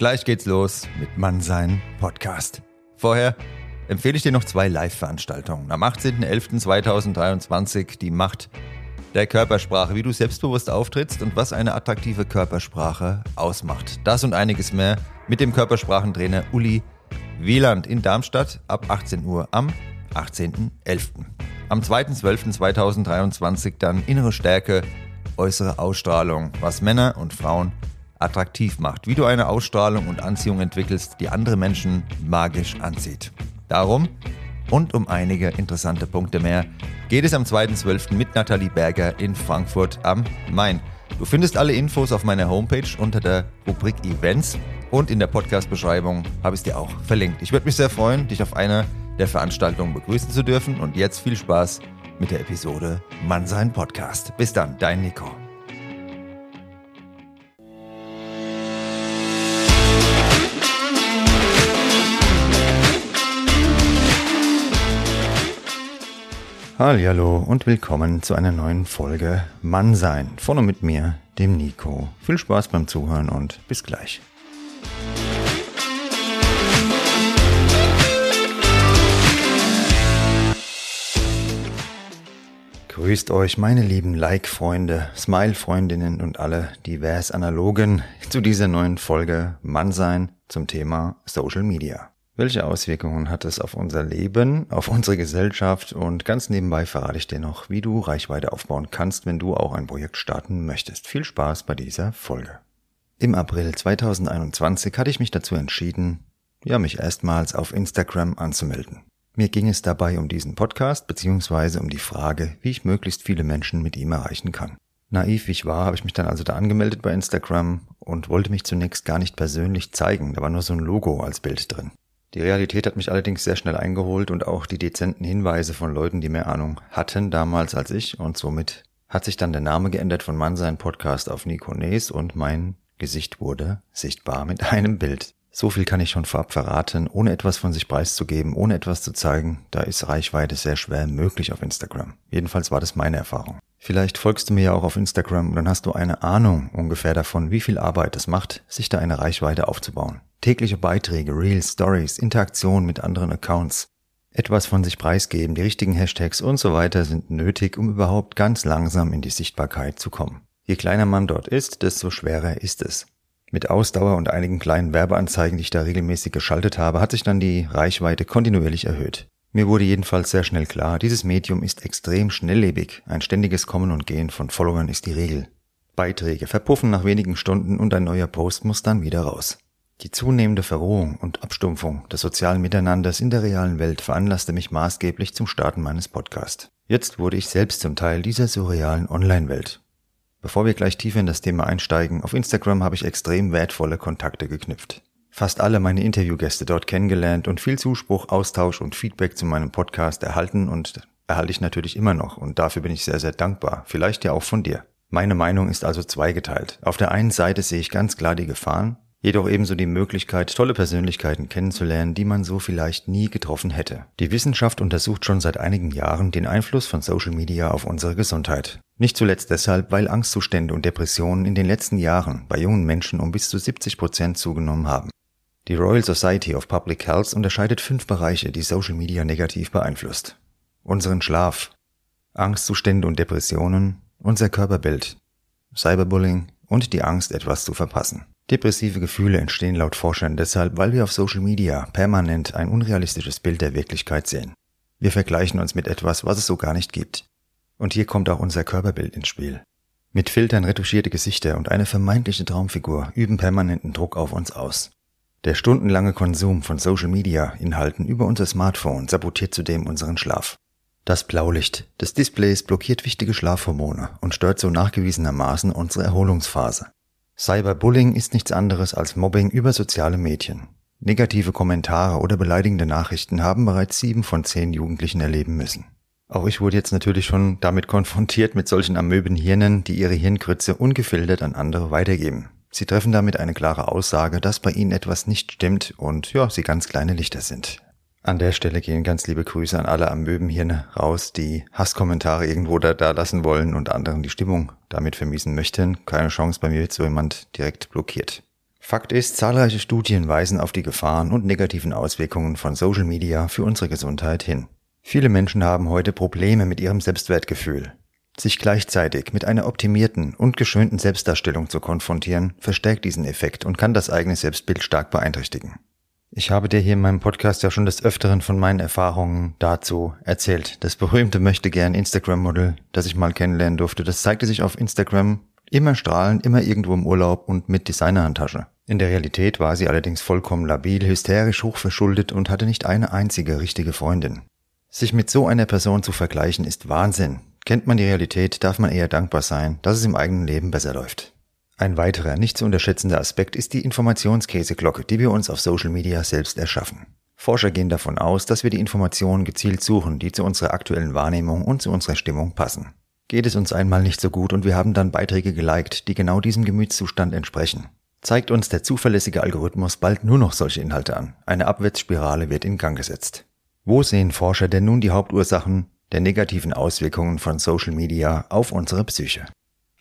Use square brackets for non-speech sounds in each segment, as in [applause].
Gleich geht's los mit Mannsein Podcast. Vorher empfehle ich dir noch zwei Live-Veranstaltungen. Am 18.11.2023 die Macht der Körpersprache, wie du selbstbewusst auftrittst und was eine attraktive Körpersprache ausmacht. Das und einiges mehr mit dem Körpersprachentrainer Uli Wieland in Darmstadt ab 18 Uhr am 18.11. Am 2.12.2023 dann innere Stärke, äußere Ausstrahlung, was Männer und Frauen attraktiv macht, wie du eine Ausstrahlung und Anziehung entwickelst, die andere Menschen magisch anzieht. Darum und um einige interessante Punkte mehr geht es am 2.12. mit Nathalie Berger in Frankfurt am Main. Du findest alle Infos auf meiner Homepage unter der Rubrik Events und in der Podcast-Beschreibung habe ich es dir auch verlinkt. Ich würde mich sehr freuen, dich auf einer der Veranstaltungen begrüßen zu dürfen und jetzt viel Spaß mit der Episode Mannsein Podcast. Bis dann, dein Nico. Hallo und willkommen zu einer neuen Folge Mannsein von und mit mir, dem Nico. Viel Spaß beim Zuhören und bis gleich. Grüßt euch, meine lieben Like-Freunde, Smile-Freundinnen und alle divers Analogen zu dieser neuen Folge Mannsein zum Thema Social Media. Welche Auswirkungen hat es auf unser Leben, auf unsere Gesellschaft und ganz nebenbei verrate ich dir noch, wie du Reichweite aufbauen kannst, wenn du auch ein Projekt starten möchtest. Viel Spaß bei dieser Folge. Im April 2021 hatte ich mich dazu entschieden, ja, mich erstmals auf Instagram anzumelden. Mir ging es dabei um diesen Podcast beziehungsweise um die Frage, wie ich möglichst viele Menschen mit ihm erreichen kann. Naiv wie ich war, habe ich mich dann also da angemeldet bei Instagram und wollte mich zunächst gar nicht persönlich zeigen, da war nur so ein Logo als Bild drin. Die Realität hat mich allerdings sehr schnell eingeholt und auch die dezenten Hinweise von Leuten, die mehr Ahnung hatten damals als ich und somit hat sich dann der Name geändert von Mannsein Podcast auf Nico Nes und mein Gesicht wurde sichtbar mit [laughs] einem Bild. So viel kann ich schon vorab verraten, ohne etwas von sich preiszugeben, ohne etwas zu zeigen, da ist Reichweite sehr schwer möglich auf Instagram. Jedenfalls war das meine Erfahrung. Vielleicht folgst du mir ja auch auf Instagram und dann hast du eine Ahnung ungefähr davon, wie viel Arbeit es macht, sich da eine Reichweite aufzubauen. Tägliche Beiträge, Reels, Stories, Interaktion mit anderen Accounts, etwas von sich preisgeben, die richtigen Hashtags und so weiter sind nötig, um überhaupt ganz langsam in die Sichtbarkeit zu kommen. Je kleiner man dort ist, desto schwerer ist es. Mit Ausdauer und einigen kleinen Werbeanzeigen, die ich da regelmäßig geschaltet habe, hat sich dann die Reichweite kontinuierlich erhöht. Mir wurde jedenfalls sehr schnell klar, dieses Medium ist extrem schnelllebig, ein ständiges Kommen und Gehen von Followern ist die Regel. Beiträge verpuffen nach wenigen Stunden und ein neuer Post muss dann wieder raus. Die zunehmende Verrohung und Abstumpfung des sozialen Miteinanders in der realen Welt veranlasste mich maßgeblich zum Starten meines Podcasts. Jetzt wurde ich selbst zum Teil dieser surrealen Online-Welt. Bevor wir gleich tiefer in das Thema einsteigen, auf Instagram habe ich extrem wertvolle Kontakte geknüpft. Fast alle meine Interviewgäste dort kennengelernt und viel Zuspruch, Austausch und Feedback zu meinem Podcast erhalten und erhalte ich natürlich immer noch und dafür bin ich sehr, sehr dankbar. Vielleicht ja auch von dir. Meine Meinung ist also zweigeteilt. Auf der einen Seite sehe ich ganz klar die Gefahren, jedoch ebenso die Möglichkeit, tolle Persönlichkeiten kennenzulernen, die man so vielleicht nie getroffen hätte. Die Wissenschaft untersucht schon seit einigen Jahren den Einfluss von Social Media auf unsere Gesundheit. Nicht zuletzt deshalb, weil Angstzustände und Depressionen in den letzten Jahren bei jungen Menschen um bis zu 70 Prozent zugenommen haben. Die Royal Society of Public Health unterscheidet fünf Bereiche, die Social Media negativ beeinflusst. Unseren Schlaf, Angstzustände und Depressionen, unser Körperbild, Cyberbullying und die Angst, etwas zu verpassen. Depressive Gefühle entstehen laut Forschern deshalb, weil wir auf Social Media permanent ein unrealistisches Bild der Wirklichkeit sehen. Wir vergleichen uns mit etwas, was es so gar nicht gibt. Und hier kommt auch unser Körperbild ins Spiel. Mit Filtern retuschierte Gesichter und eine vermeintliche Traumfigur üben permanenten Druck auf uns aus. Der stundenlange Konsum von Social Media Inhalten über unser Smartphone sabotiert zudem unseren Schlaf. Das Blaulicht des Displays blockiert wichtige Schlafhormone und stört so nachgewiesenermaßen unsere Erholungsphase. Cyberbullying ist nichts anderes als Mobbing über soziale Medien. Negative Kommentare oder beleidigende Nachrichten haben bereits sieben von zehn Jugendlichen erleben müssen. Auch ich wurde jetzt natürlich schon damit konfrontiert mit solchen Amöbenhirnen, die ihre Hirnkrütze ungefiltert an andere weitergeben. Sie treffen damit eine klare Aussage, dass bei ihnen etwas nicht stimmt und ja, sie ganz kleine Lichter sind. An der Stelle gehen ganz liebe Grüße an alle Amöbenhirne raus, die Hasskommentare irgendwo da, da lassen wollen und anderen die Stimmung damit vermiesen möchten. Keine Chance, bei mir wird so jemand direkt blockiert. Fakt ist, zahlreiche Studien weisen auf die Gefahren und negativen Auswirkungen von Social Media für unsere Gesundheit hin. Viele Menschen haben heute Probleme mit ihrem Selbstwertgefühl. Sich gleichzeitig mit einer optimierten und geschönten Selbstdarstellung zu konfrontieren, verstärkt diesen Effekt und kann das eigene Selbstbild stark beeinträchtigen. Ich habe dir hier in meinem Podcast ja schon des Öfteren von meinen Erfahrungen dazu erzählt. Das berühmte möchte gern Instagram-Model, das ich mal kennenlernen durfte, das zeigte sich auf Instagram immer strahlend, immer irgendwo im Urlaub und mit Designerhandtasche. In der Realität war sie allerdings vollkommen labil, hysterisch, hochverschuldet und hatte nicht eine einzige richtige Freundin. Sich mit so einer Person zu vergleichen ist Wahnsinn. Kennt man die Realität, darf man eher dankbar sein, dass es im eigenen Leben besser läuft. Ein weiterer, nicht zu unterschätzender Aspekt ist die Informationskäseglocke, die wir uns auf Social Media selbst erschaffen. Forscher gehen davon aus, dass wir die Informationen gezielt suchen, die zu unserer aktuellen Wahrnehmung und zu unserer Stimmung passen. Geht es uns einmal nicht so gut und wir haben dann Beiträge geliked, die genau diesem Gemütszustand entsprechen. Zeigt uns der zuverlässige Algorithmus bald nur noch solche Inhalte an. Eine Abwärtsspirale wird in Gang gesetzt. Wo sehen Forscher denn nun die Hauptursachen der negativen Auswirkungen von Social Media auf unsere Psyche?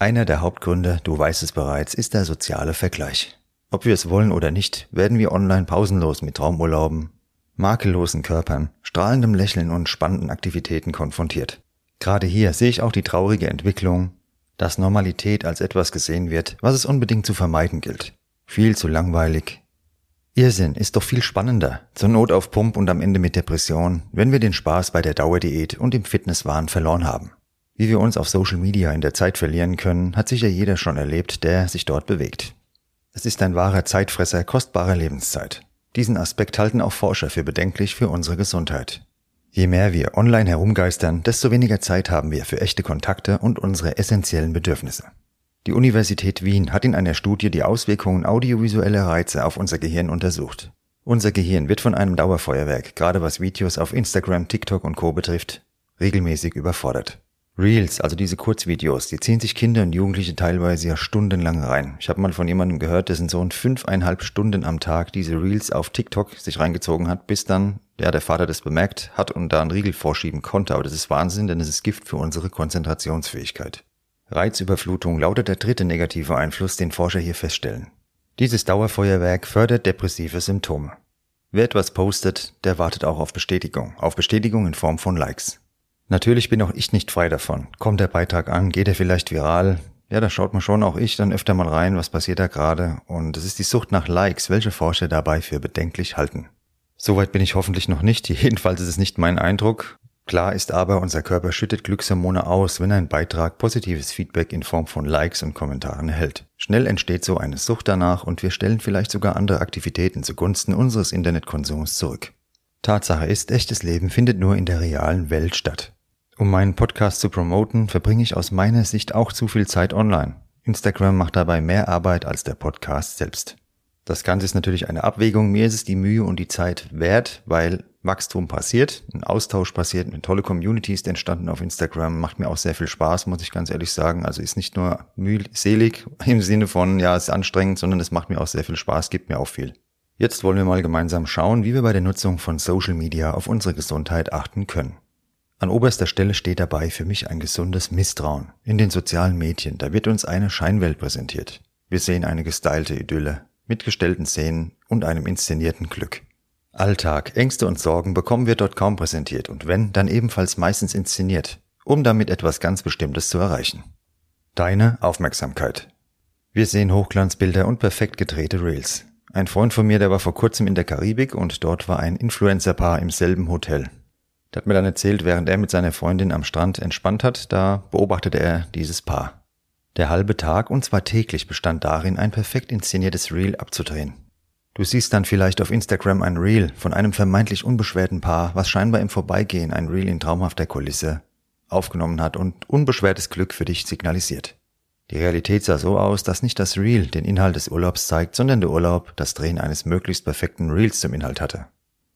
Einer der Hauptgründe, du weißt es bereits, ist der soziale Vergleich. Ob wir es wollen oder nicht, werden wir online pausenlos mit Traumurlauben, makellosen Körpern, strahlendem Lächeln und spannenden Aktivitäten konfrontiert. Gerade hier sehe ich auch die traurige Entwicklung, dass Normalität als etwas gesehen wird, was es unbedingt zu vermeiden gilt. Viel zu langweilig. Irrsinn ist doch viel spannender, zur Not auf Pump und am Ende mit Depression, wenn wir den Spaß bei der Dauerdiät und im Fitnesswahn verloren haben. Wie wir uns auf Social Media in der Zeit verlieren können, hat sicher jeder schon erlebt, der sich dort bewegt. Es ist ein wahrer Zeitfresser kostbarer Lebenszeit. Diesen Aspekt halten auch Forscher für bedenklich für unsere Gesundheit. Je mehr wir online herumgeistern, desto weniger Zeit haben wir für echte Kontakte und unsere essentiellen Bedürfnisse. Die Universität Wien hat in einer Studie die Auswirkungen audiovisueller Reize auf unser Gehirn untersucht. Unser Gehirn wird von einem Dauerfeuerwerk, gerade was Videos auf Instagram, TikTok und Co betrifft, regelmäßig überfordert. Reels, also diese Kurzvideos, die ziehen sich Kinder und Jugendliche teilweise ja stundenlang rein. Ich habe mal von jemandem gehört, dessen Sohn fünfeinhalb Stunden am Tag diese Reels auf TikTok sich reingezogen hat, bis dann ja, der Vater das bemerkt hat und da einen Riegel vorschieben konnte. Aber das ist Wahnsinn, denn es ist Gift für unsere Konzentrationsfähigkeit. Reizüberflutung lautet der dritte negative Einfluss, den Forscher hier feststellen. Dieses Dauerfeuerwerk fördert depressive Symptome. Wer etwas postet, der wartet auch auf Bestätigung, auf Bestätigung in Form von Likes. Natürlich bin auch ich nicht frei davon. Kommt der Beitrag an, geht er vielleicht viral? Ja, da schaut man schon auch ich dann öfter mal rein, was passiert da gerade. Und es ist die Sucht nach Likes, welche Forscher dabei für bedenklich halten. Soweit bin ich hoffentlich noch nicht. [laughs] Jedenfalls ist es nicht mein Eindruck. Klar ist aber, unser Körper schüttet Glückshormone aus, wenn ein Beitrag positives Feedback in Form von Likes und Kommentaren erhält. Schnell entsteht so eine Sucht danach und wir stellen vielleicht sogar andere Aktivitäten zugunsten unseres Internetkonsums zurück. Tatsache ist, echtes Leben findet nur in der realen Welt statt. Um meinen Podcast zu promoten, verbringe ich aus meiner Sicht auch zu viel Zeit online. Instagram macht dabei mehr Arbeit als der Podcast selbst. Das Ganze ist natürlich eine Abwägung. Mir ist es die Mühe und die Zeit wert, weil Wachstum passiert, ein Austausch passiert, eine tolle Community ist entstanden auf Instagram, macht mir auch sehr viel Spaß, muss ich ganz ehrlich sagen. Also ist nicht nur mühselig im Sinne von, ja, es ist anstrengend, sondern es macht mir auch sehr viel Spaß, gibt mir auch viel. Jetzt wollen wir mal gemeinsam schauen, wie wir bei der Nutzung von Social Media auf unsere Gesundheit achten können. An oberster Stelle steht dabei für mich ein gesundes Misstrauen. In den sozialen Medien, da wird uns eine Scheinwelt präsentiert. Wir sehen eine gestylte Idylle, mit gestellten Szenen und einem inszenierten Glück. Alltag, Ängste und Sorgen bekommen wir dort kaum präsentiert und wenn, dann ebenfalls meistens inszeniert, um damit etwas ganz Bestimmtes zu erreichen. Deine Aufmerksamkeit. Wir sehen Hochglanzbilder und perfekt gedrehte Reels. Ein Freund von mir, der war vor kurzem in der Karibik und dort war ein Influencer-Paar im selben Hotel. Der hat mir dann erzählt, während er mit seiner Freundin am Strand entspannt hat, da beobachtete er dieses Paar. Der halbe Tag, und zwar täglich, bestand darin, ein perfekt inszeniertes Reel abzudrehen. Du siehst dann vielleicht auf Instagram ein Reel von einem vermeintlich unbeschwerten Paar, was scheinbar im Vorbeigehen ein Reel in traumhafter Kulisse aufgenommen hat und unbeschwertes Glück für dich signalisiert. Die Realität sah so aus, dass nicht das Reel den Inhalt des Urlaubs zeigt, sondern der Urlaub das Drehen eines möglichst perfekten Reels zum Inhalt hatte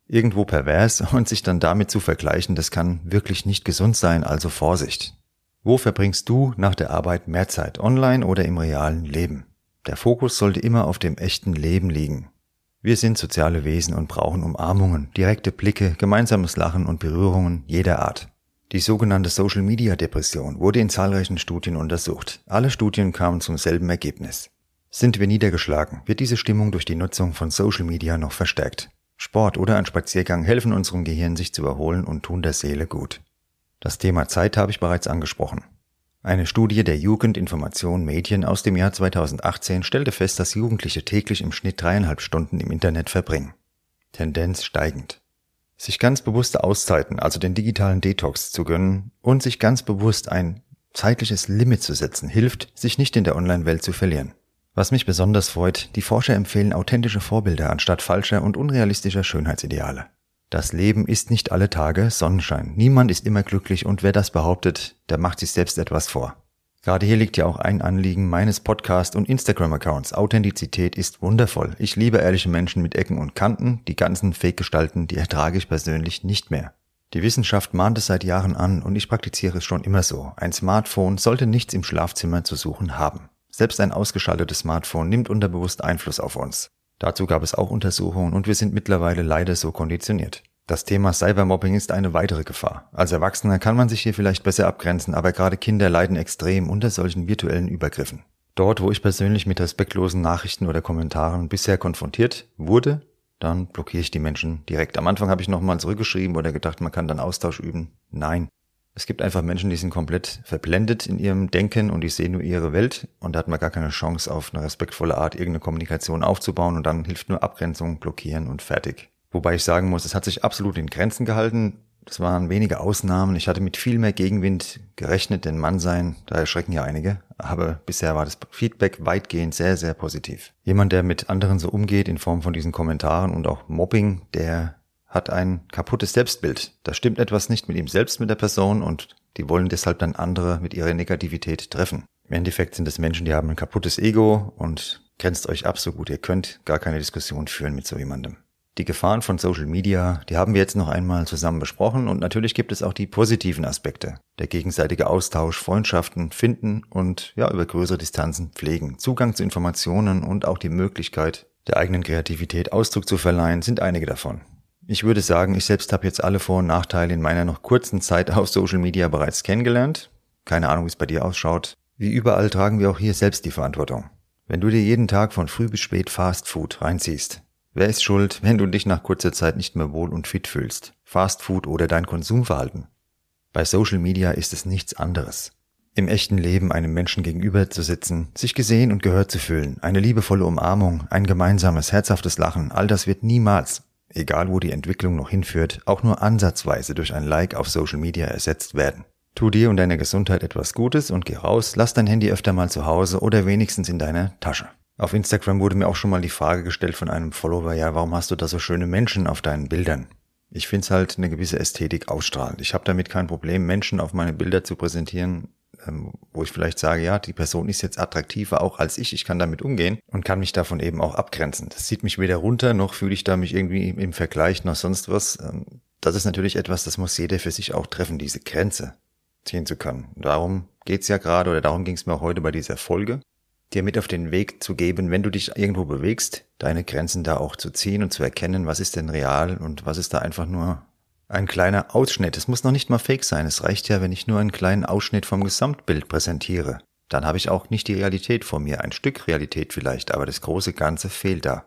irgendwo pervers [laughs] und sich dann damit zu vergleichen, das kann wirklich nicht gesund sein, also Vorsicht. Wo verbringst du nach der Arbeit mehr Zeit, online oder im realen Leben? Der Fokus sollte immer auf dem echten Leben liegen. Wir sind soziale Wesen und brauchen Umarmungen, direkte Blicke, gemeinsames Lachen und Berührungen jeder Art. Die sogenannte Social Media Depression wurde in zahlreichen Studien untersucht. Alle Studien kamen zum selben Ergebnis. Sind wir niedergeschlagen, wird diese Stimmung durch die Nutzung von Social Media noch verstärkt. Sport oder ein Spaziergang helfen unserem Gehirn, sich zu erholen und tun der Seele gut. Das Thema Zeit habe ich bereits angesprochen. Eine Studie der Jugendinformation Medien aus dem Jahr 2018 stellte fest, dass Jugendliche täglich im Schnitt dreieinhalb Stunden im Internet verbringen. Tendenz steigend. Sich ganz bewusste Auszeiten, also den digitalen Detox zu gönnen und sich ganz bewusst ein zeitliches Limit zu setzen, hilft, sich nicht in der Online-Welt zu verlieren. Was mich besonders freut, die Forscher empfehlen authentische Vorbilder anstatt falscher und unrealistischer Schönheitsideale. Das Leben ist nicht alle Tage Sonnenschein. Niemand ist immer glücklich und wer das behauptet, der macht sich selbst etwas vor. Gerade hier liegt ja auch ein Anliegen meines Podcast- und Instagram-Accounts. Authentizität ist wundervoll. Ich liebe ehrliche Menschen mit Ecken und Kanten. Die ganzen Fake-Gestalten, die ertrage ich persönlich nicht mehr. Die Wissenschaft mahnt es seit Jahren an und ich praktiziere es schon immer so. Ein Smartphone sollte nichts im Schlafzimmer zu suchen haben. Selbst ein ausgeschaltetes Smartphone nimmt unterbewusst Einfluss auf uns. Dazu gab es auch Untersuchungen und wir sind mittlerweile leider so konditioniert. Das Thema Cybermobbing ist eine weitere Gefahr. Als Erwachsener kann man sich hier vielleicht besser abgrenzen, aber gerade Kinder leiden extrem unter solchen virtuellen Übergriffen. Dort, wo ich persönlich mit respektlosen Nachrichten oder Kommentaren bisher konfrontiert wurde, dann blockiere ich die Menschen direkt. Am Anfang habe ich nochmal zurückgeschrieben oder gedacht, man kann dann Austausch üben. Nein, es gibt einfach Menschen, die sind komplett verblendet in ihrem Denken und die sehen nur ihre Welt und da hat man gar keine Chance, auf eine respektvolle Art irgendeine Kommunikation aufzubauen und dann hilft nur Abgrenzung, blockieren und fertig. Wobei ich sagen muss, es hat sich absolut in Grenzen gehalten. Das waren wenige Ausnahmen. Ich hatte mit viel mehr Gegenwind gerechnet, denn Mann sein, da erschrecken ja einige. Aber bisher war das Feedback weitgehend sehr, sehr positiv. Jemand, der mit anderen so umgeht in Form von diesen Kommentaren und auch Mobbing, der hat ein kaputtes Selbstbild. Da stimmt etwas nicht mit ihm selbst, mit der Person und die wollen deshalb dann andere mit ihrer Negativität treffen. Im Endeffekt sind es Menschen, die haben ein kaputtes Ego und grenzt euch ab so gut ihr könnt, gar keine Diskussion führen mit so jemandem. Die Gefahren von Social Media, die haben wir jetzt noch einmal zusammen besprochen und natürlich gibt es auch die positiven Aspekte. Der gegenseitige Austausch, Freundschaften finden und ja, über größere Distanzen pflegen. Zugang zu Informationen und auch die Möglichkeit, der eigenen Kreativität Ausdruck zu verleihen, sind einige davon. Ich würde sagen, ich selbst habe jetzt alle Vor- und Nachteile in meiner noch kurzen Zeit auf Social Media bereits kennengelernt. Keine Ahnung, wie es bei dir ausschaut. Wie überall tragen wir auch hier selbst die Verantwortung. Wenn du dir jeden Tag von früh bis spät Fast Food reinziehst, wer ist schuld, wenn du dich nach kurzer Zeit nicht mehr wohl und fit fühlst? Fast Food oder dein Konsumverhalten? Bei Social Media ist es nichts anderes. Im echten Leben einem Menschen gegenüber zu sitzen, sich gesehen und gehört zu fühlen, eine liebevolle Umarmung, ein gemeinsames, herzhaftes Lachen, all das wird niemals, egal wo die Entwicklung noch hinführt, auch nur ansatzweise durch ein Like auf Social Media ersetzt werden. Tu dir und deiner Gesundheit etwas Gutes und geh raus, lass dein Handy öfter mal zu Hause oder wenigstens in deiner Tasche. Auf Instagram wurde mir auch schon mal die Frage gestellt von einem Follower, ja, warum hast du da so schöne Menschen auf deinen Bildern? Ich finde es halt eine gewisse Ästhetik ausstrahlend. Ich habe damit kein Problem, Menschen auf meine Bilder zu präsentieren, wo ich vielleicht sage, ja, die Person ist jetzt attraktiver auch als ich, ich kann damit umgehen und kann mich davon eben auch abgrenzen. Das zieht mich weder runter, noch fühle ich da mich irgendwie im Vergleich noch sonst was. Ähm, das ist natürlich etwas, das muss jeder für sich auch treffen, diese Grenze ziehen zu können. Darum geht's ja gerade oder darum ging es mir auch heute bei dieser Folge, dir mit auf den Weg zu geben, wenn du dich irgendwo bewegst, deine Grenzen da auch zu ziehen und zu erkennen, was ist denn real und was ist da einfach nur ein kleiner Ausschnitt. Es muss noch nicht mal fake sein. Es reicht ja, wenn ich nur einen kleinen Ausschnitt vom Gesamtbild präsentiere. Dann habe ich auch nicht die Realität vor mir. Ein Stück Realität vielleicht, aber das große Ganze fehlt da.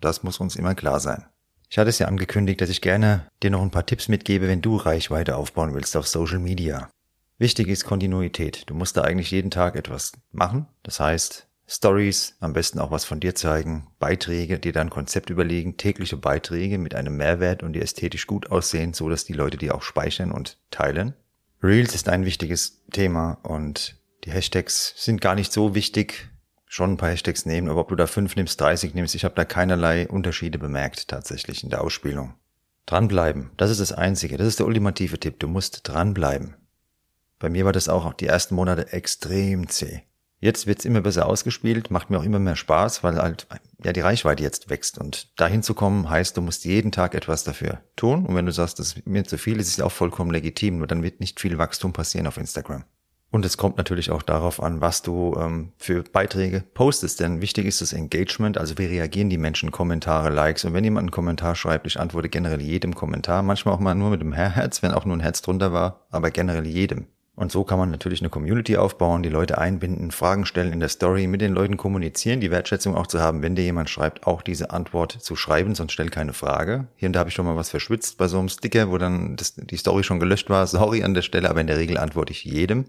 Das muss uns immer klar sein. Ich hatte es ja angekündigt, dass ich gerne dir noch ein paar Tipps mitgebe, wenn du Reichweite aufbauen willst auf Social Media. Wichtig ist Kontinuität. Du musst da eigentlich jeden Tag etwas machen. Das heißt, Stories, am besten auch was von dir zeigen, Beiträge, dir dann Konzept überlegen, tägliche Beiträge mit einem Mehrwert und die ästhetisch gut aussehen, so dass die Leute die auch speichern und teilen. Reels ist ein wichtiges Thema und die Hashtags sind gar nicht so wichtig. Schon ein paar Hashtags nehmen, aber ob du da fünf nimmst, 30 nimmst, ich habe da keinerlei Unterschiede bemerkt tatsächlich in der Ausspielung. Dranbleiben, das ist das Einzige, das ist der ultimative Tipp, du musst dranbleiben. Bei mir war das auch die ersten Monate extrem zäh. Jetzt wird's immer besser ausgespielt, macht mir auch immer mehr Spaß, weil halt ja die Reichweite jetzt wächst. Und dahin zu kommen heißt, du musst jeden Tag etwas dafür tun. Und wenn du sagst, das ist mir zu viel, ist es auch vollkommen legitim. Nur dann wird nicht viel Wachstum passieren auf Instagram. Und es kommt natürlich auch darauf an, was du ähm, für Beiträge postest. Denn wichtig ist das Engagement, also wie reagieren die Menschen, Kommentare, Likes. Und wenn jemand einen Kommentar schreibt, ich antworte generell jedem Kommentar, manchmal auch mal nur mit dem Herz, wenn auch nur ein Herz drunter war, aber generell jedem. Und so kann man natürlich eine Community aufbauen, die Leute einbinden, Fragen stellen in der Story, mit den Leuten kommunizieren, die Wertschätzung auch zu haben, wenn dir jemand schreibt, auch diese Antwort zu schreiben, sonst stell keine Frage. Hier und da habe ich schon mal was verschwitzt bei so einem Sticker, wo dann das, die Story schon gelöscht war. Sorry an der Stelle, aber in der Regel antworte ich jedem.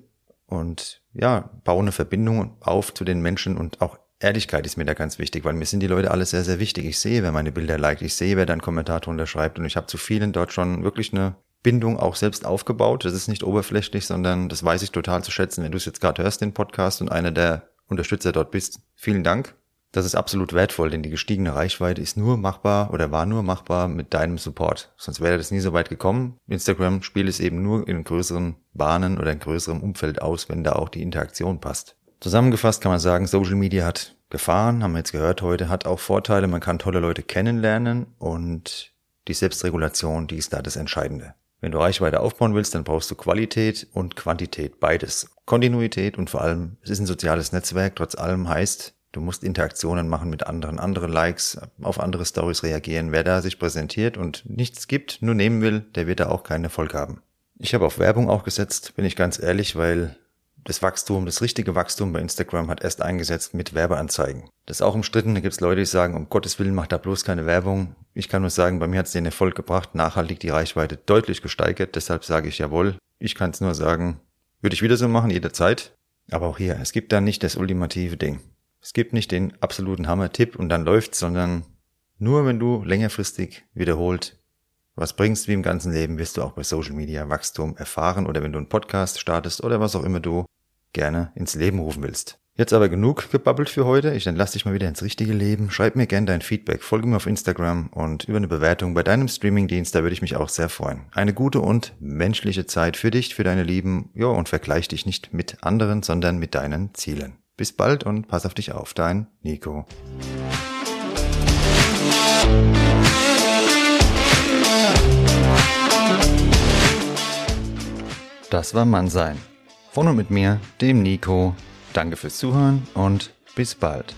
Und ja, baue eine Verbindung auf zu den Menschen und auch Ehrlichkeit ist mir da ganz wichtig, weil mir sind die Leute alle sehr, sehr wichtig. Ich sehe, wer meine Bilder liked, ich sehe, wer deinen Kommentar drunter schreibt und ich habe zu vielen dort schon wirklich eine Bindung auch selbst aufgebaut. Das ist nicht oberflächlich, sondern das weiß ich total zu schätzen. Wenn du es jetzt gerade hörst, den Podcast und einer der Unterstützer dort bist, vielen Dank. Das ist absolut wertvoll, denn die gestiegene Reichweite ist nur machbar oder war nur machbar mit deinem Support. Sonst wäre das nie so weit gekommen. Instagram spielt es eben nur in größeren Bahnen oder in größerem Umfeld aus, wenn da auch die Interaktion passt. Zusammengefasst kann man sagen, Social Media hat Gefahren, haben wir jetzt gehört heute, hat auch Vorteile, man kann tolle Leute kennenlernen und die Selbstregulation, die ist da das Entscheidende. Wenn du Reichweite aufbauen willst, dann brauchst du Qualität und Quantität, beides. Kontinuität und vor allem, es ist ein soziales Netzwerk, trotz allem heißt, du musst Interaktionen machen mit anderen, andere Likes, auf andere Stories reagieren. Wer da sich präsentiert und nichts gibt, nur nehmen will, der wird da auch keinen Erfolg haben. Ich habe auf Werbung auch gesetzt, bin ich ganz ehrlich, weil das Wachstum, das richtige Wachstum bei Instagram hat erst eingesetzt mit Werbeanzeigen. Das ist auch umstritten. Da gibt es Leute, die sagen, um Gottes Willen macht da bloß keine Werbung. Ich kann nur sagen, bei mir hat es den Erfolg gebracht, nachhaltig die Reichweite deutlich gesteigert. Deshalb sage ich jawohl. Ich kann es nur sagen, würde ich wieder so machen, jederzeit. Aber auch hier, es gibt da nicht das ultimative Ding. Es gibt nicht den absoluten Hammer-Tipp und dann läuft's, sondern nur wenn du längerfristig wiederholt was bringst wie im ganzen Leben, wirst du auch bei Social Media Wachstum erfahren oder wenn du einen Podcast startest oder was auch immer du gerne ins Leben rufen willst. Jetzt aber genug gebabbelt für heute. Ich entlasse dich mal wieder ins richtige Leben. Schreib mir gerne dein Feedback, folge mir auf Instagram und über eine Bewertung bei deinem Streamingdienst, da würde ich mich auch sehr freuen. Eine gute und menschliche Zeit für dich, für deine Lieben. Ja, und vergleich dich nicht mit anderen, sondern mit deinen Zielen. Bis bald und pass auf dich auf, dein Nico. Das war Mannsein. Von und mit mir, dem Nico. Danke fürs Zuhören und bis bald.